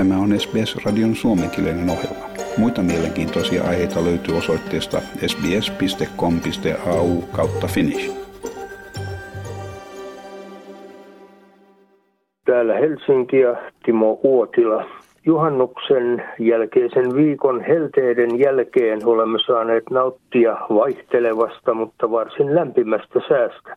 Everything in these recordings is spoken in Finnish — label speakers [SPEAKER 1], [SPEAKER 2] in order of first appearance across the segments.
[SPEAKER 1] Tämä on SBS-radion suomenkielinen ohjelma. Muita mielenkiintoisia aiheita löytyy osoitteesta sbs.com.au kautta finnish.
[SPEAKER 2] Täällä Helsinki ja Timo Uotila. Juhannuksen jälkeisen viikon helteiden jälkeen olemme saaneet nauttia vaihtelevasta, mutta varsin lämpimästä säästä.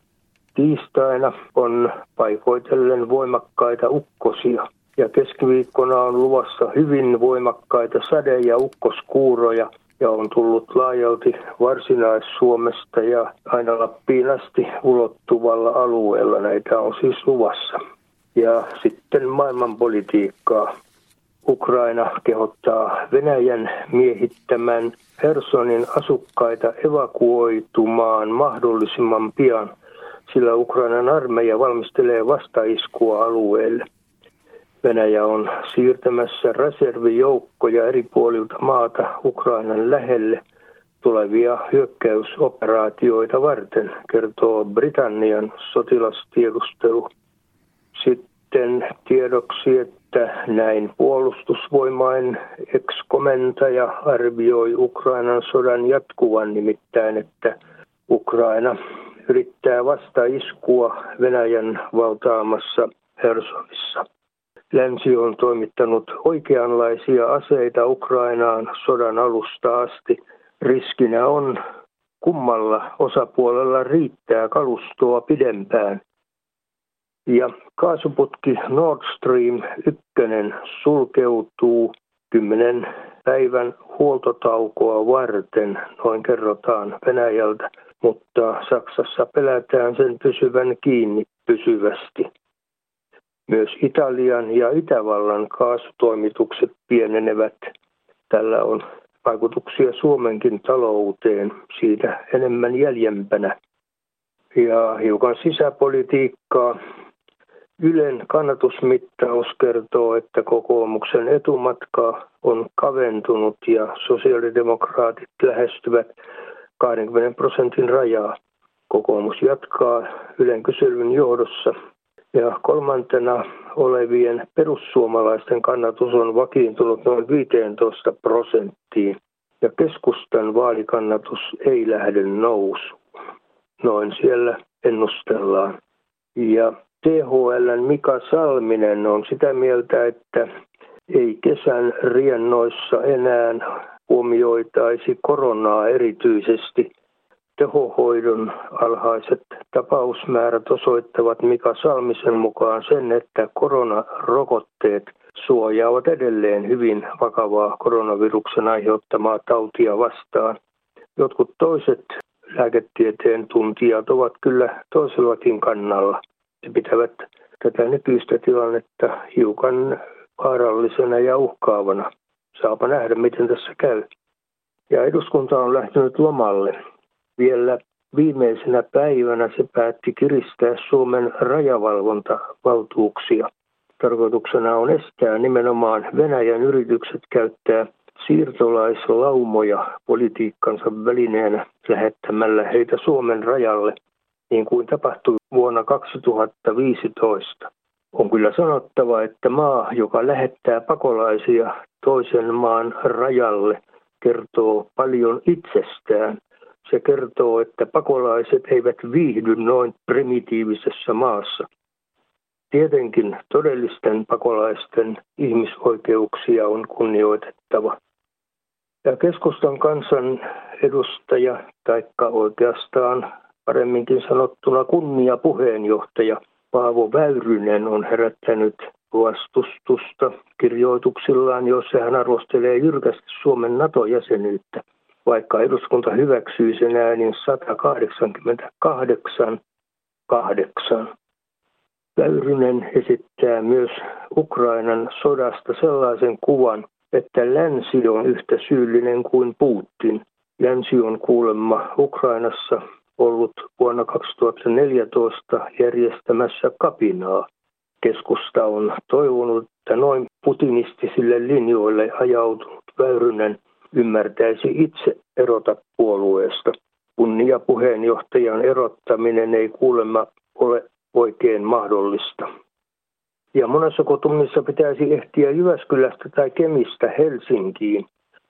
[SPEAKER 2] Tiistaina on paikoitellen voimakkaita ukkosia ja keskiviikkona on luvassa hyvin voimakkaita sade- ja ukkoskuuroja ja on tullut laajalti Varsinais-Suomesta ja aina Lappiin asti ulottuvalla alueella näitä on siis luvassa. Ja sitten maailmanpolitiikkaa. Ukraina kehottaa Venäjän miehittämän Hersonin asukkaita evakuoitumaan mahdollisimman pian, sillä Ukrainan armeija valmistelee vastaiskua alueelle. Venäjä on siirtämässä reservijoukkoja eri puolilta maata Ukrainan lähelle tulevia hyökkäysoperaatioita varten, kertoo Britannian sotilastiedustelu. Sitten tiedoksi, että näin puolustusvoimain ex-komentaja arvioi Ukrainan sodan jatkuvan nimittäin, että Ukraina yrittää vasta iskua Venäjän valtaamassa Hersonissa. Länsi on toimittanut oikeanlaisia aseita Ukrainaan sodan alusta asti. Riskinä on kummalla osapuolella riittää kalustoa pidempään. Ja kaasuputki Nord Stream 1 sulkeutuu kymmenen päivän huoltotaukoa varten, noin kerrotaan Venäjältä, mutta Saksassa pelätään sen pysyvän kiinni pysyvästi. Myös Italian ja Itävallan kaasutoimitukset pienenevät. Tällä on vaikutuksia Suomenkin talouteen siitä enemmän jäljempänä. Ja hiukan sisäpolitiikkaa. Ylen kannatusmittaus kertoo, että kokoomuksen etumatka on kaventunut ja sosiaalidemokraatit lähestyvät 20 prosentin rajaa. Kokoomus jatkaa Ylen kyselyn johdossa ja kolmantena olevien perussuomalaisten kannatus on vakiintunut noin 15 prosenttiin ja keskustan vaalikannatus ei lähde nousuun. Noin siellä ennustellaan. Ja THLn Mika Salminen on sitä mieltä, että ei kesän riennoissa enää huomioitaisi koronaa erityisesti – tehohoidon alhaiset tapausmäärät osoittavat Mika Salmisen mukaan sen, että koronarokotteet suojaavat edelleen hyvin vakavaa koronaviruksen aiheuttamaa tautia vastaan. Jotkut toiset lääketieteen tuntijat ovat kyllä toisellakin kannalla. He pitävät tätä nykyistä tilannetta hiukan vaarallisena ja uhkaavana. Saapa nähdä, miten tässä käy. Ja eduskunta on lähtenyt lomalle vielä viimeisenä päivänä se päätti kiristää Suomen rajavalvontavaltuuksia. Tarkoituksena on estää nimenomaan Venäjän yritykset käyttää siirtolaislaumoja politiikkansa välineenä lähettämällä heitä Suomen rajalle, niin kuin tapahtui vuonna 2015. On kyllä sanottava, että maa, joka lähettää pakolaisia toisen maan rajalle, kertoo paljon itsestään – se kertoo, että pakolaiset eivät viihdy noin primitiivisessä maassa. Tietenkin todellisten pakolaisten ihmisoikeuksia on kunnioitettava. Ja keskustan kansan edustaja, taikka oikeastaan paremminkin sanottuna kunnia puheenjohtaja Paavo Väyrynen on herättänyt vastustusta kirjoituksillaan, joissa hän arvostelee jyrkästi Suomen NATO-jäsenyyttä vaikka eduskunta hyväksyi sen äänin 188 8. Väyrynen esittää myös Ukrainan sodasta sellaisen kuvan, että länsi on yhtä syyllinen kuin Putin. Länsi on kuulemma Ukrainassa ollut vuonna 2014 järjestämässä kapinaa. Keskusta on toivonut, että noin putinistisille linjoille ajautunut Väyrynen – ymmärtäisi itse erota puolueesta. Kunnia puheenjohtajan erottaminen ei kuulemma ole oikein mahdollista. Ja monessa tunnissa pitäisi ehtiä Jyväskylästä tai Kemistä Helsinkiin.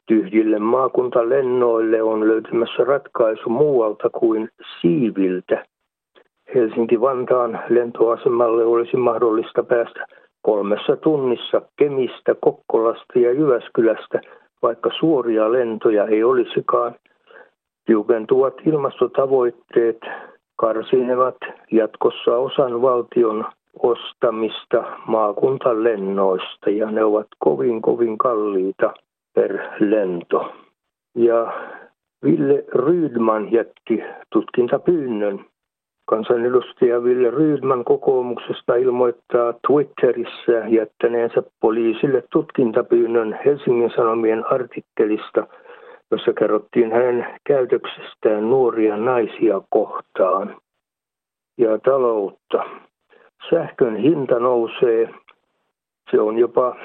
[SPEAKER 2] Tyhjille maakuntalennoille on löytymässä ratkaisu muualta kuin Siiviltä. Helsinki-Vantaan lentoasemalle olisi mahdollista päästä kolmessa tunnissa Kemistä, Kokkolasta ja Jyväskylästä, vaikka suoria lentoja ei olisikaan. Tiukentuvat ilmastotavoitteet karsinevat jatkossa osan valtion ostamista maakuntalennoista ja ne ovat kovin kovin kalliita per lento. Ja Ville Rydman jätti tutkintapyynnön Kansanedustaja Ville Rydman kokoomuksesta ilmoittaa Twitterissä jättäneensä poliisille tutkintapyynnön Helsingin Sanomien artikkelista, jossa kerrottiin hänen käytöksestään nuoria naisia kohtaan ja taloutta. Sähkön hinta nousee. Se on jopa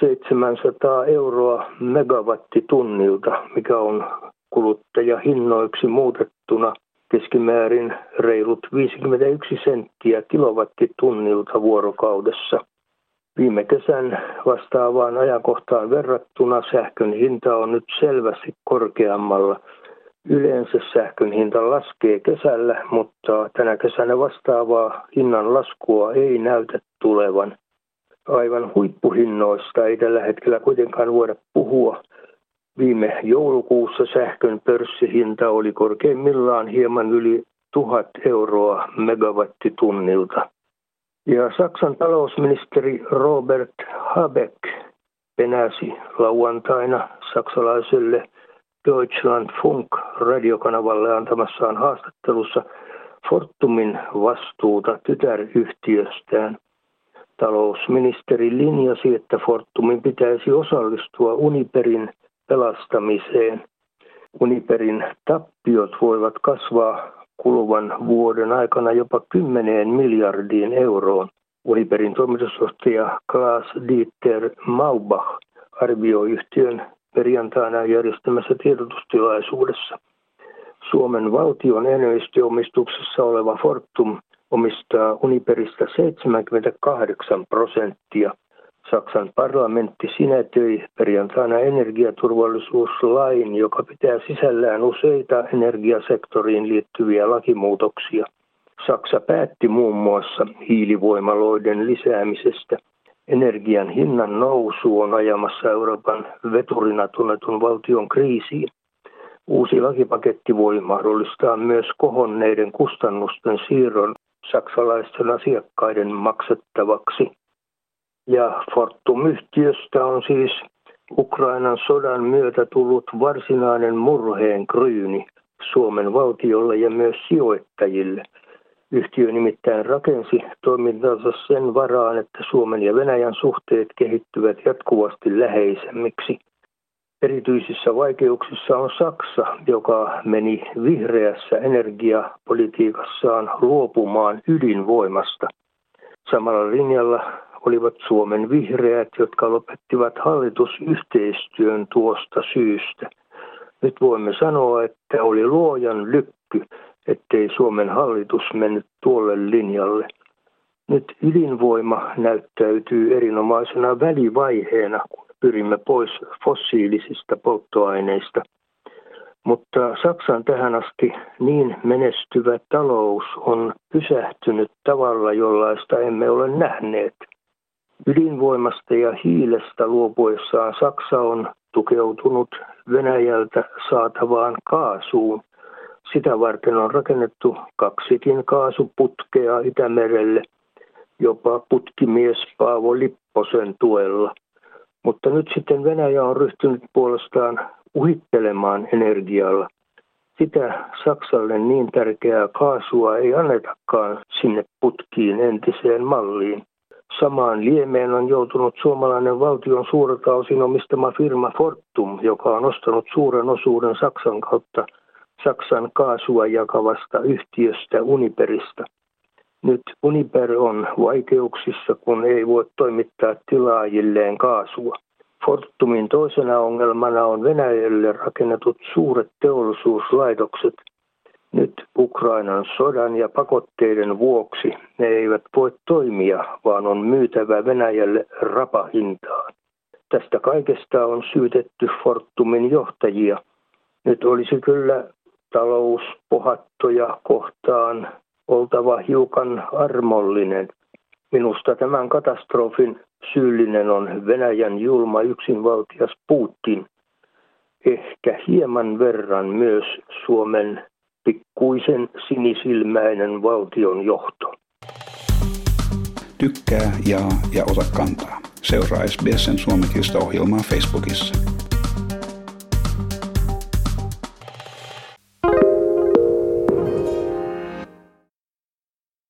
[SPEAKER 2] 700 euroa megawattitunnilta, mikä on kuluttajahinnoiksi muutettuna – keskimäärin reilut 51 senttiä kilowattitunnilta vuorokaudessa. Viime kesän vastaavaan ajankohtaan verrattuna sähkön hinta on nyt selvästi korkeammalla. Yleensä sähkön hinta laskee kesällä, mutta tänä kesänä vastaavaa hinnan laskua ei näytä tulevan. Aivan huippuhinnoista ei tällä hetkellä kuitenkaan voida puhua, Viime joulukuussa sähkön pörssihinta oli korkeimmillaan hieman yli tuhat euroa megawattitunnilta. Ja Saksan talousministeri Robert Habeck penäsi lauantaina saksalaiselle Deutschland Funk radiokanavalle antamassaan haastattelussa Fortumin vastuuta tytäryhtiöstään. Talousministeri linjasi, että Fortumin pitäisi osallistua Uniperin pelastamiseen. Uniperin tappiot voivat kasvaa kuluvan vuoden aikana jopa 10 miljardiin euroon. Uniperin toimitusjohtaja Klaas Dieter Maubach arvioi yhtiön perjantaina järjestämässä tiedotustilaisuudessa. Suomen valtion enemmistöomistuksessa oleva Fortum omistaa Uniperistä 78 prosenttia – Saksan parlamentti sinetöi perjantaina energiaturvallisuuslain, joka pitää sisällään useita energiasektoriin liittyviä lakimuutoksia. Saksa päätti muun muassa hiilivoimaloiden lisäämisestä. Energian hinnan nousu on ajamassa Euroopan veturina tunnetun valtion kriisiin. Uusi lakipaketti voi mahdollistaa myös kohonneiden kustannusten siirron saksalaisten asiakkaiden maksettavaksi. Ja Fortum-yhtiöstä on siis Ukrainan sodan myötä tullut varsinainen murheen kryyni Suomen valtiolle ja myös sijoittajille. Yhtiö nimittäin rakensi toimintansa sen varaan, että Suomen ja Venäjän suhteet kehittyvät jatkuvasti läheisemmiksi. Erityisissä vaikeuksissa on Saksa, joka meni vihreässä energiapolitiikassaan luopumaan ydinvoimasta. Samalla linjalla olivat Suomen vihreät, jotka lopettivat hallitusyhteistyön tuosta syystä. Nyt voimme sanoa, että oli luojan lykky, ettei Suomen hallitus mennyt tuolle linjalle. Nyt ydinvoima näyttäytyy erinomaisena välivaiheena, kun pyrimme pois fossiilisista polttoaineista. Mutta Saksan tähän asti niin menestyvä talous on pysähtynyt tavalla, jollaista emme ole nähneet. Ydinvoimasta ja hiilestä luopuessaan Saksa on tukeutunut Venäjältä saatavaan kaasuun. Sitä varten on rakennettu kaksikin kaasuputkea Itämerelle, jopa putkimies Paavo Lipposen tuella. Mutta nyt sitten Venäjä on ryhtynyt puolestaan uhittelemaan energialla. Sitä Saksalle niin tärkeää kaasua ei annetakaan sinne putkiin entiseen malliin. Samaan liemeen on joutunut suomalainen valtion suurta osin omistama firma Fortum, joka on ostanut suuren osuuden Saksan kautta Saksan kaasua jakavasta yhtiöstä Uniperista. Nyt Uniper on vaikeuksissa, kun ei voi toimittaa tilaajilleen kaasua. Fortumin toisena ongelmana on Venäjälle rakennetut suuret teollisuuslaitokset. Nyt Ukrainan sodan ja pakotteiden vuoksi ne eivät voi toimia, vaan on myytävä Venäjälle rapahintaan. Tästä kaikesta on syytetty Fortumin johtajia. Nyt olisi kyllä talouspohattoja kohtaan oltava hiukan armollinen. Minusta tämän katastrofin syyllinen on Venäjän julma yksinvaltias Putin. Ehkä hieman verran myös Suomen pikkuisen sinisilmäinen valtion johto.
[SPEAKER 1] Tykkää, jaa ja ota kantaa. Seuraa SBSn suomenkielistä ohjelmaa Facebookissa.